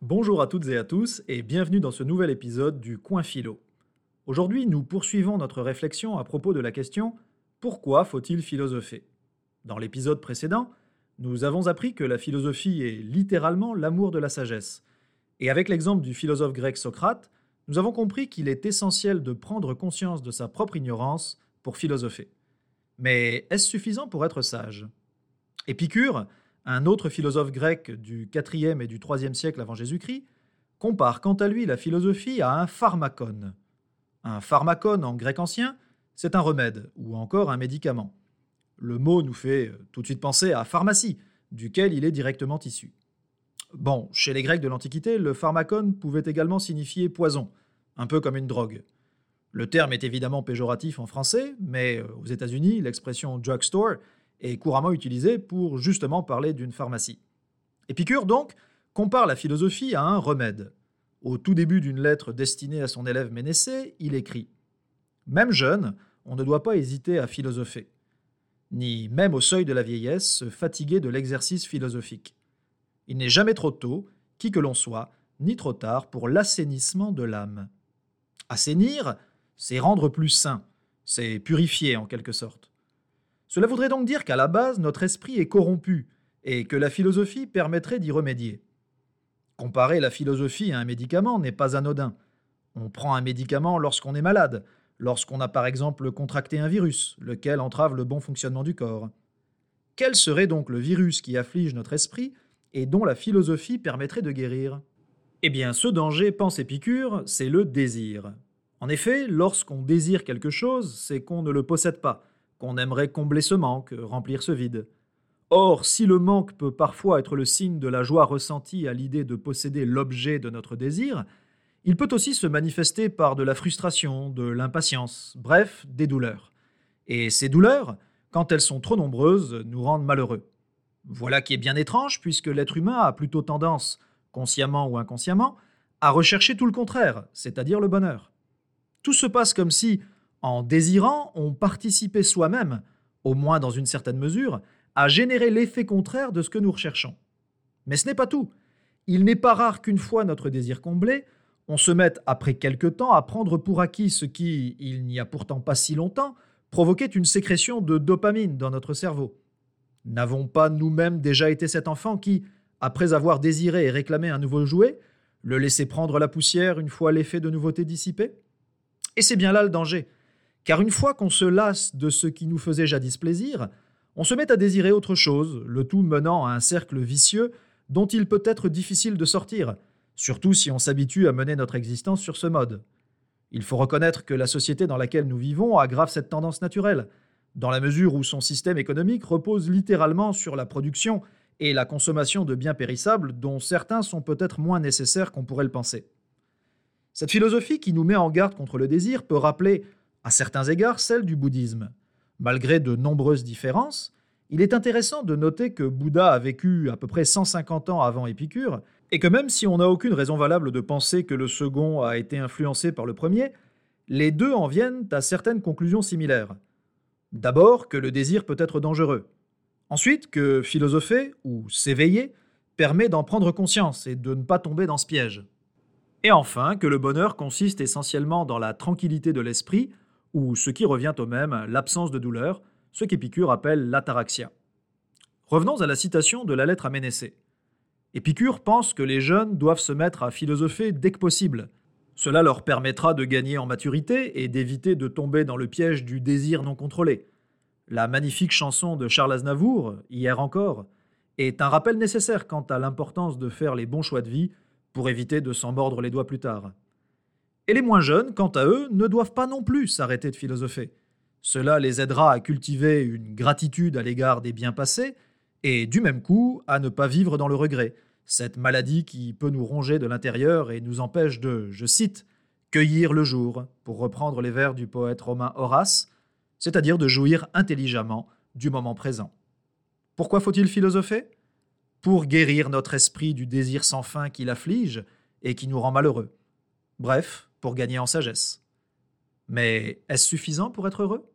Bonjour à toutes et à tous et bienvenue dans ce nouvel épisode du Coin Philo. Aujourd'hui, nous poursuivons notre réflexion à propos de la question Pourquoi faut-il philosopher? Dans l'épisode précédent, nous avons appris que la philosophie est littéralement l'amour de la sagesse. Et avec l'exemple du philosophe grec Socrate, nous avons compris qu'il est essentiel de prendre conscience de sa propre ignorance pour philosopher. Mais est-ce suffisant pour être sage? Épicure, un autre philosophe grec du IVe et du IIIe siècle avant Jésus-Christ, compare quant à lui la philosophie à un pharmacone. Un pharmacone en grec ancien, c'est un remède ou encore un médicament. Le mot nous fait tout de suite penser à pharmacie, duquel il est directement issu. Bon, chez les Grecs de l'Antiquité, le pharmacone pouvait également signifier poison, un peu comme une drogue. Le terme est évidemment péjoratif en français, mais aux États-Unis, l'expression drugstore est couramment utilisée pour justement parler d'une pharmacie. Épicure, donc, compare la philosophie à un remède. Au tout début d'une lettre destinée à son élève Ménécée, il écrit Même jeune, on ne doit pas hésiter à philosopher, ni même au seuil de la vieillesse se fatiguer de l'exercice philosophique. Il n'est jamais trop tôt, qui que l'on soit, ni trop tard pour l'assainissement de l'âme. Assainir, c'est rendre plus sain, c'est purifier en quelque sorte. Cela voudrait donc dire qu'à la base, notre esprit est corrompu, et que la philosophie permettrait d'y remédier. Comparer la philosophie à un médicament n'est pas anodin. On prend un médicament lorsqu'on est malade, lorsqu'on a par exemple contracté un virus, lequel entrave le bon fonctionnement du corps. Quel serait donc le virus qui afflige notre esprit et dont la philosophie permettrait de guérir? Eh bien, ce danger, pense Épicure, c'est le désir. En effet, lorsqu'on désire quelque chose, c'est qu'on ne le possède pas, qu'on aimerait combler ce manque, remplir ce vide. Or, si le manque peut parfois être le signe de la joie ressentie à l'idée de posséder l'objet de notre désir, il peut aussi se manifester par de la frustration, de l'impatience, bref, des douleurs. Et ces douleurs, quand elles sont trop nombreuses, nous rendent malheureux. Voilà qui est bien étrange, puisque l'être humain a plutôt tendance, consciemment ou inconsciemment, à rechercher tout le contraire, c'est-à-dire le bonheur. Tout se passe comme si, en désirant, on participait soi-même, au moins dans une certaine mesure, à générer l'effet contraire de ce que nous recherchons. Mais ce n'est pas tout. Il n'est pas rare qu'une fois notre désir comblé, on se mette après quelque temps à prendre pour acquis ce qui, il n'y a pourtant pas si longtemps, provoquait une sécrétion de dopamine dans notre cerveau. N'avons pas nous-mêmes déjà été cet enfant qui, après avoir désiré et réclamé un nouveau jouet, le laissait prendre la poussière une fois l'effet de nouveauté dissipé? Et c'est bien là le danger. Car une fois qu'on se lasse de ce qui nous faisait jadis plaisir, on se met à désirer autre chose, le tout menant à un cercle vicieux dont il peut être difficile de sortir, surtout si on s'habitue à mener notre existence sur ce mode. Il faut reconnaître que la société dans laquelle nous vivons aggrave cette tendance naturelle, dans la mesure où son système économique repose littéralement sur la production et la consommation de biens périssables dont certains sont peut-être moins nécessaires qu'on pourrait le penser. Cette philosophie qui nous met en garde contre le désir peut rappeler à certains égards celle du bouddhisme. Malgré de nombreuses différences, il est intéressant de noter que Bouddha a vécu à peu près 150 ans avant Épicure, et que même si on n'a aucune raison valable de penser que le second a été influencé par le premier, les deux en viennent à certaines conclusions similaires. D'abord que le désir peut être dangereux. Ensuite que philosopher, ou s'éveiller, permet d'en prendre conscience et de ne pas tomber dans ce piège. Et enfin que le bonheur consiste essentiellement dans la tranquillité de l'esprit, ou ce qui revient au même, l'absence de douleur, ce qu'Épicure appelle l'ataraxia. Revenons à la citation de la lettre à Ménécée. Épicure pense que les jeunes doivent se mettre à philosopher dès que possible. Cela leur permettra de gagner en maturité et d'éviter de tomber dans le piège du désir non contrôlé. La magnifique chanson de Charles Aznavour, Hier encore, est un rappel nécessaire quant à l'importance de faire les bons choix de vie pour éviter de s'en mordre les doigts plus tard. Et les moins jeunes, quant à eux, ne doivent pas non plus s'arrêter de philosopher. Cela les aidera à cultiver une gratitude à l'égard des biens passés, et du même coup à ne pas vivre dans le regret, cette maladie qui peut nous ronger de l'intérieur et nous empêche de, je cite, cueillir le jour, pour reprendre les vers du poète romain Horace, c'est-à-dire de jouir intelligemment du moment présent. Pourquoi faut-il philosopher? Pour guérir notre esprit du désir sans fin qui l'afflige et qui nous rend malheureux. Bref, pour gagner en sagesse. Mais est-ce suffisant pour être heureux?